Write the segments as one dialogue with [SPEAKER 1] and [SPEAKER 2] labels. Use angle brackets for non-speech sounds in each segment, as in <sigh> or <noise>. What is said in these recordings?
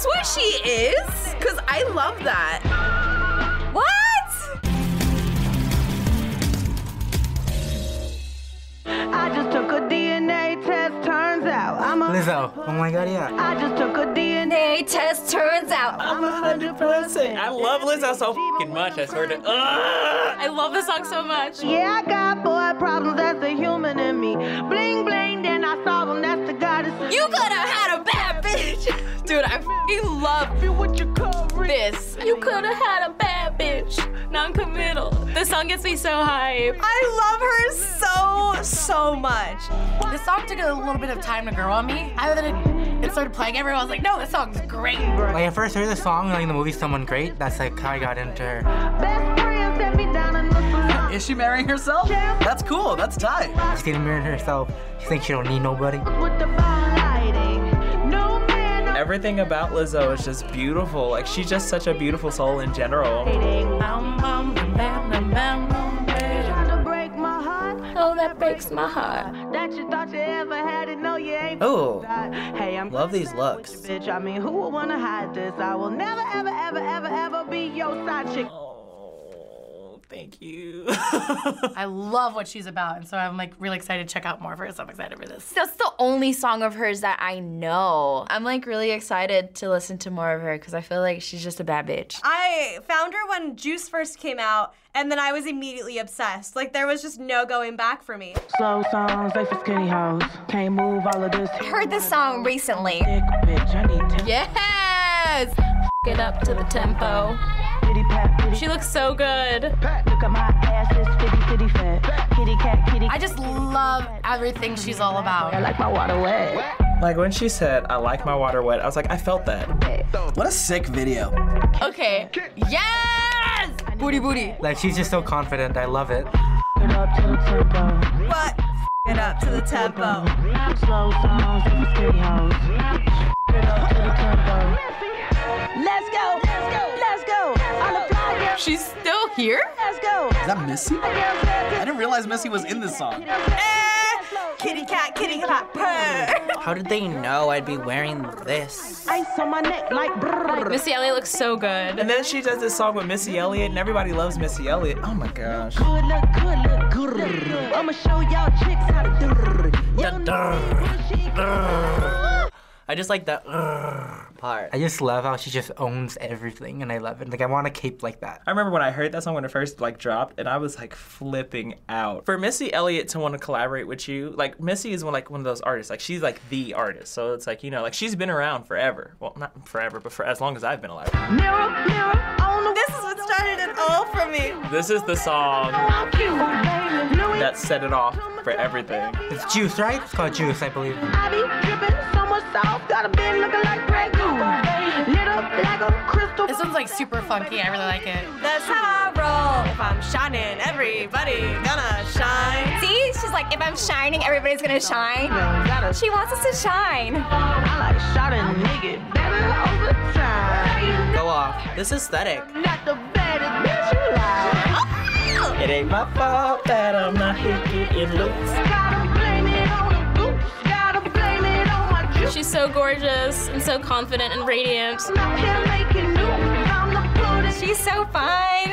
[SPEAKER 1] this what she is? Cause I love that.
[SPEAKER 2] What?
[SPEAKER 3] I just took a DNA test, turns out I'm a
[SPEAKER 4] Lizzo. Oh, oh my god, yeah.
[SPEAKER 3] I just took a DNA
[SPEAKER 2] DNA test turns out
[SPEAKER 5] I'm a hundred percent. I love Lizzo so fucking much. I swear to. Ugh.
[SPEAKER 1] I love this song so much.
[SPEAKER 3] Yeah, I got boy problems, that's the human in me. Bling bling, then I solve them, that's the goddess
[SPEAKER 1] You could have had a bad bitch. Dude, I fucking love
[SPEAKER 3] me. What you cover
[SPEAKER 1] this. You could have had a bad bitch. Non-committal. This song gets me so hype.
[SPEAKER 2] I love her so, so much.
[SPEAKER 6] This song took a little bit of time to grow on me. I then it started playing everywhere. I was like, no, this song's great.
[SPEAKER 4] Like I first heard the song like in the movie Someone Great. That's like how I got into her.
[SPEAKER 3] Best friend set me down in the salon.
[SPEAKER 5] Is she marrying herself? That's cool. That's tight.
[SPEAKER 4] She's getting married herself. She thinks she don't need nobody.
[SPEAKER 5] Everything about Lizzo is just beautiful. Like she's just such a beautiful soul in general.
[SPEAKER 1] Oh, that breaks my heart.
[SPEAKER 3] That you thought you ever had it, no you ain't.
[SPEAKER 5] Oh,
[SPEAKER 3] Hey, I'm
[SPEAKER 5] love these looks.
[SPEAKER 3] bitch. I mean, who would wanna hide this? I will never, ever, ever, ever, ever be your side chick.
[SPEAKER 5] Thank you.
[SPEAKER 6] I <laughs> love what she's about, and so I'm like really excited to check out more of her. So I'm excited for this.
[SPEAKER 2] That's the only song of hers that I know. I'm like really excited to listen to more of her because I feel like she's just a bad bitch.
[SPEAKER 7] I found her when Juice first came out, and then I was immediately obsessed. Like there was just no going back for me.
[SPEAKER 3] Slow songs, they for skinny hoes. Can't move all of this.
[SPEAKER 2] I heard this song recently.
[SPEAKER 3] Thick bitch, I need to
[SPEAKER 1] Yes! F- it up to the tempo.
[SPEAKER 3] Kitty pat, kitty
[SPEAKER 1] She looks so good.
[SPEAKER 3] Look
[SPEAKER 6] love everything she's all about.
[SPEAKER 3] I like my water wet.
[SPEAKER 5] like when she said, "I like my water wet," I was like, I felt that. What a sick video.
[SPEAKER 1] Okay. Yes! Booty booty.
[SPEAKER 4] Like she's just so confident. I love it.
[SPEAKER 3] Get up to the tempo.
[SPEAKER 7] But it up to the tempo.
[SPEAKER 3] Slow songs, they for skinny hoes. Get up to the tempo. Let's go, let's go, let's go. On the fly, girl,
[SPEAKER 1] She's still here?
[SPEAKER 3] let's go.
[SPEAKER 5] Is that Missy? I
[SPEAKER 3] I
[SPEAKER 5] didn't realize Missy was in this song.
[SPEAKER 7] Kitty cat, kitty cat, purr.
[SPEAKER 5] How did they know I'd be wearing this?
[SPEAKER 3] Ice on my neck like brrr.
[SPEAKER 1] Missy Elliott looks so good.
[SPEAKER 5] And then she does this song with Missy Elliott, and everybody loves Missy Elliott. Oh my gosh.
[SPEAKER 3] Good look, good look, good. I'ma show y'all chicks how to do. Young
[SPEAKER 5] I just like that part.
[SPEAKER 4] I just love how she just owns everything, and I love it. Like I want a cape like that.
[SPEAKER 5] I remember when I heard that song when it first like dropped, and I was like flipping out. For Missy Elliott to want to collaborate with you, like Missy is one like one of those artists. Like she's like the artist, so it's like you know, like she's been around forever. Well, not forever, but for as long as I've been alive.
[SPEAKER 3] Mirror, mirror on the
[SPEAKER 7] This is what started it all for me.
[SPEAKER 5] This is the song that set it off for everything.
[SPEAKER 4] It's Juice, right? It's called Juice, I believe.
[SPEAKER 3] I
[SPEAKER 6] This one's like super funky. I really like it.
[SPEAKER 7] That's how I roll. If I'm shining, everybody gonna shine.
[SPEAKER 2] See, she's like, if I'm shining, everybody's gonna shine. She wants us to shine.
[SPEAKER 3] I like shot a nigga better over time.
[SPEAKER 5] Go off. This aesthetic.
[SPEAKER 3] Not the baddest bitch you like.
[SPEAKER 5] It ain't my fault that I'm not here getting loose.
[SPEAKER 1] So gorgeous and so confident and radiant.
[SPEAKER 3] I'm out here making news. I'm the booty.
[SPEAKER 2] She's so fine.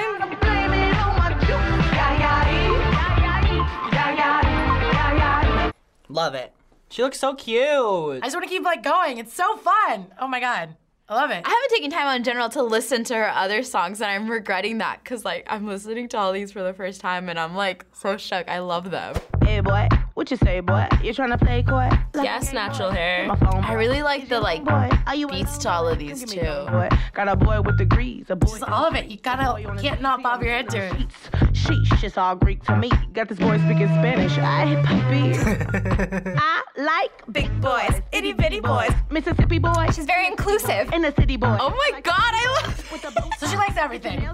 [SPEAKER 5] Love it. She looks so cute.
[SPEAKER 6] I just want to keep like going. It's so fun. Oh my god, I love it.
[SPEAKER 2] I haven't taken time on general to listen to her other songs, and I'm regretting that because like I'm listening to all these for the first time, and I'm like so shook. I love them.
[SPEAKER 3] Hey boy, what you say, boy? You trying to play coy?
[SPEAKER 1] Yes, natural hair.
[SPEAKER 3] My phone,
[SPEAKER 2] I really like the like
[SPEAKER 3] boy. Are you
[SPEAKER 2] beats to all of these too.
[SPEAKER 3] boy. Got a boy with degrees, a boy.
[SPEAKER 6] It's all of it. You gotta, you can't not bob your head to it.
[SPEAKER 3] Sheesh, it's all Greek to me. Got this boy speaking Spanish. I puppy. <laughs> I like
[SPEAKER 7] Big boys, itty bitty boys.
[SPEAKER 3] Mississippi boys
[SPEAKER 2] She's very inclusive.
[SPEAKER 3] and the city boys.
[SPEAKER 1] Oh my god, I love
[SPEAKER 3] with the <laughs> boat.
[SPEAKER 6] So she likes everything.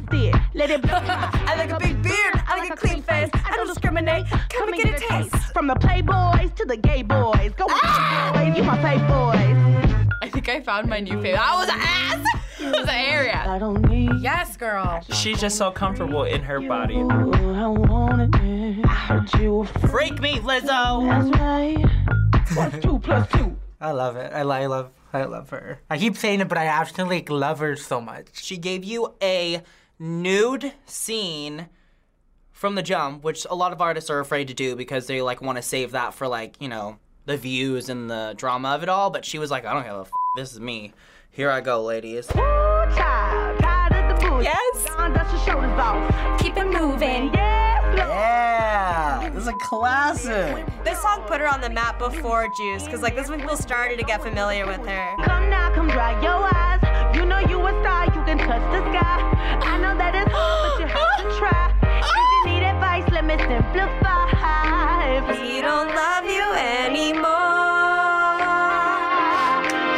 [SPEAKER 3] Let it <laughs> blow.
[SPEAKER 7] I like a
[SPEAKER 3] From the playboys to the gay boys. Go with the ah! boys. You my playboys.
[SPEAKER 1] I think I found my new favorite. That was ass! <laughs> That was an area.
[SPEAKER 3] I don't need
[SPEAKER 6] Yes, girl.
[SPEAKER 5] She's just so comfortable in her body.
[SPEAKER 3] you. I want it. I heard you.
[SPEAKER 5] Freak me, Lizzo.
[SPEAKER 3] That's right. What's two plus two?
[SPEAKER 4] I love it. I, I love I love her. I keep saying it, but I absolutely like, love her so much.
[SPEAKER 8] She gave you a nude scene from the jump, which a lot of artists are afraid to do because they like want to save that for like you know the views and the drama of it all. But she was like, I don't give a f- this is me. Here I go, ladies.
[SPEAKER 3] Ooh, child, tired of the bullshit.
[SPEAKER 7] Yes.
[SPEAKER 3] Gone, dust your shoulders off.
[SPEAKER 1] Keep it moving.
[SPEAKER 3] Yes,
[SPEAKER 8] Yeah, this is a classic.
[SPEAKER 7] This song put her on the map before Juice, because like this is when people started to get familiar with her.
[SPEAKER 3] Come now, come dry your eyes. You know you a star, you can touch the sky. Let me.
[SPEAKER 7] We don't love you anymore.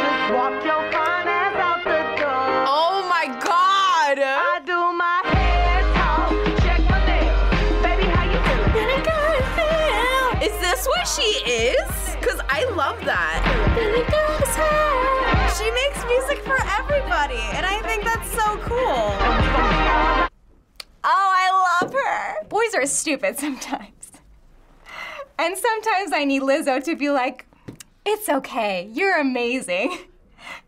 [SPEAKER 3] Just walk your fine ass out the door.
[SPEAKER 2] Oh my god!
[SPEAKER 3] I do my hair talk, check my nails. Baby, how you feeling?
[SPEAKER 2] Is this what she is? Cause I love that.
[SPEAKER 7] She makes music for everybody, and I think that's so cool.
[SPEAKER 9] Oh, I love her. Boys are stupid sometimes. And sometimes I need Lizzo to be like, it's okay, you're amazing.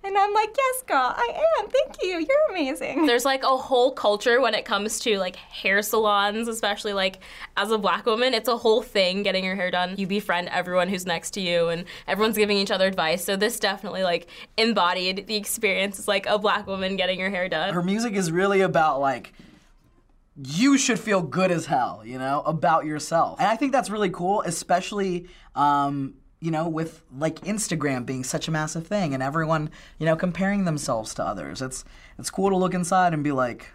[SPEAKER 9] And I'm like, yes, girl, I am. Thank you. You're amazing.
[SPEAKER 1] There's like a whole culture when it comes to like hair salons, especially like as a black woman, it's a whole thing getting your hair done. You befriend everyone who's next to you and everyone's giving each other advice. So this definitely like embodied the experience as like a black woman getting your hair done.
[SPEAKER 8] Her music is really about like you should feel good as hell, you know, about yourself. And I think that's really cool, especially um, you know, with like Instagram being such a massive thing and everyone, you know, comparing themselves to others. It's it's cool to look inside and be like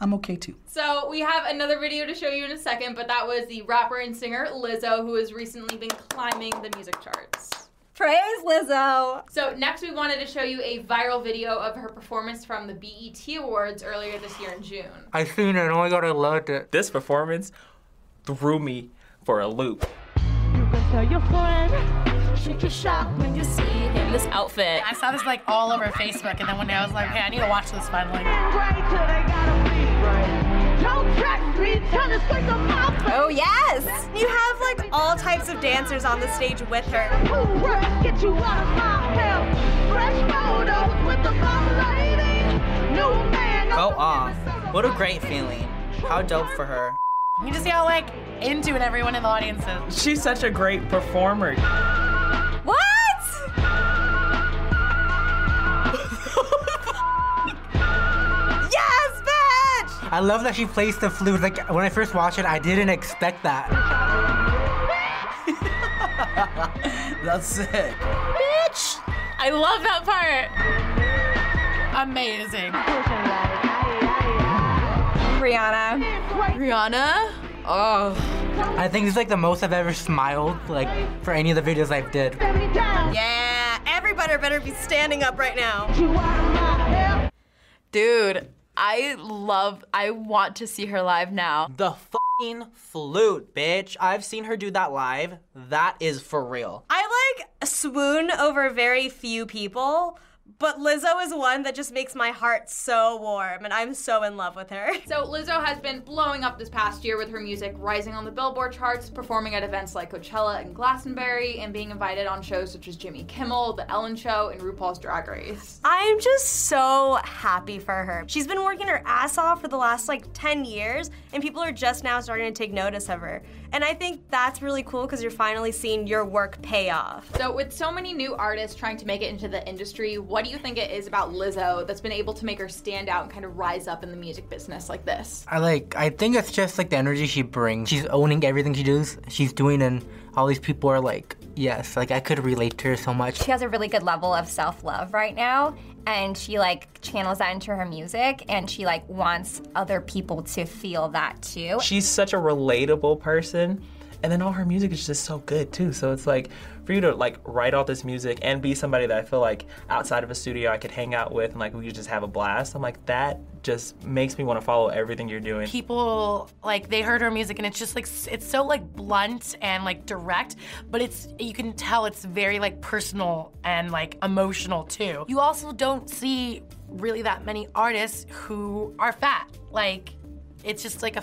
[SPEAKER 8] I'm okay too.
[SPEAKER 10] So we have another video to show you in a second, but that was the rapper and singer Lizzo, who has recently been climbing the music charts.
[SPEAKER 9] Praise Lizzo.
[SPEAKER 10] So next we wanted to show you a viral video of her performance from the BET Awards earlier this year in June.
[SPEAKER 4] I seen it. Oh my god, I loved it.
[SPEAKER 5] This performance threw me for a loop.
[SPEAKER 3] You can tell your friend.
[SPEAKER 1] Shake your shot when you see him. This outfit.
[SPEAKER 6] I saw this like all over Facebook, and then one day I was like, okay, I need to watch this finally.
[SPEAKER 9] Oh, yes.
[SPEAKER 7] You have like all types of dancers on the stage with her.
[SPEAKER 3] Ooh, fresh, get you out of my hair. Fresh photos with the bomb lady. New man.
[SPEAKER 8] Go off. Oh, what a great feeling. How dope for her.
[SPEAKER 6] You just see how like into it everyone in the audience is.
[SPEAKER 5] She's such a great performer.
[SPEAKER 4] I love that she plays the flute. Like when I first watched it, I didn't expect that. <laughs>
[SPEAKER 8] That's sick.
[SPEAKER 1] Bitch! I love that part.
[SPEAKER 6] Amazing.
[SPEAKER 9] Rihanna.
[SPEAKER 2] Rihanna? Oh.
[SPEAKER 4] I think it's like the most I've ever smiled, like for any of the videos I've did.
[SPEAKER 7] Yeah, everybody better be standing up right now.
[SPEAKER 2] Dude, I love, I want to see her live now.
[SPEAKER 8] The fucking flute, bitch. I've seen her do that live. That is for real.
[SPEAKER 7] I like swoon over very few people, but Lizzo is one that just makes my heart so warm, and I'm so in love with her. <laughs>
[SPEAKER 10] So Lizzo has been blowing up this past year with her music, rising on the Billboard charts, performing at events like Coachella and Glastonbury, and being invited on shows such as Jimmy Kimmel, The Ellen Show, and RuPaul's Drag Race.
[SPEAKER 7] I'm just so happy for her. She's been working her ass off for the last like 10 years, and people are just now starting to take notice of her. And I think that's really cool because you're finally seeing your work pay off.
[SPEAKER 10] So with so many new artists trying to make it into the industry, what do you think it is about Lizzo that's been able to make her stand out and kind of rise up in the music business like this?
[SPEAKER 4] I like. I think it's just like the energy she brings. She's owning everything she does. She's doing, and all these people are like, yes, like I could relate to her so much.
[SPEAKER 9] She has a really good level of self-love right now and she like channels that into her music and she like wants other people to feel that too.
[SPEAKER 5] She's such a relatable person. And then all her music is just so good too. So it's like for you to like write all this music and be somebody that I feel like outside of a studio I could hang out with and like we could just have a blast. I'm like that just makes me want to follow everything you're doing.
[SPEAKER 6] People like they heard her music and it's just like it's so like blunt and like direct, but it's you can tell it's very like personal and like emotional too. You also don't see really that many artists who are fat. Like it's just like a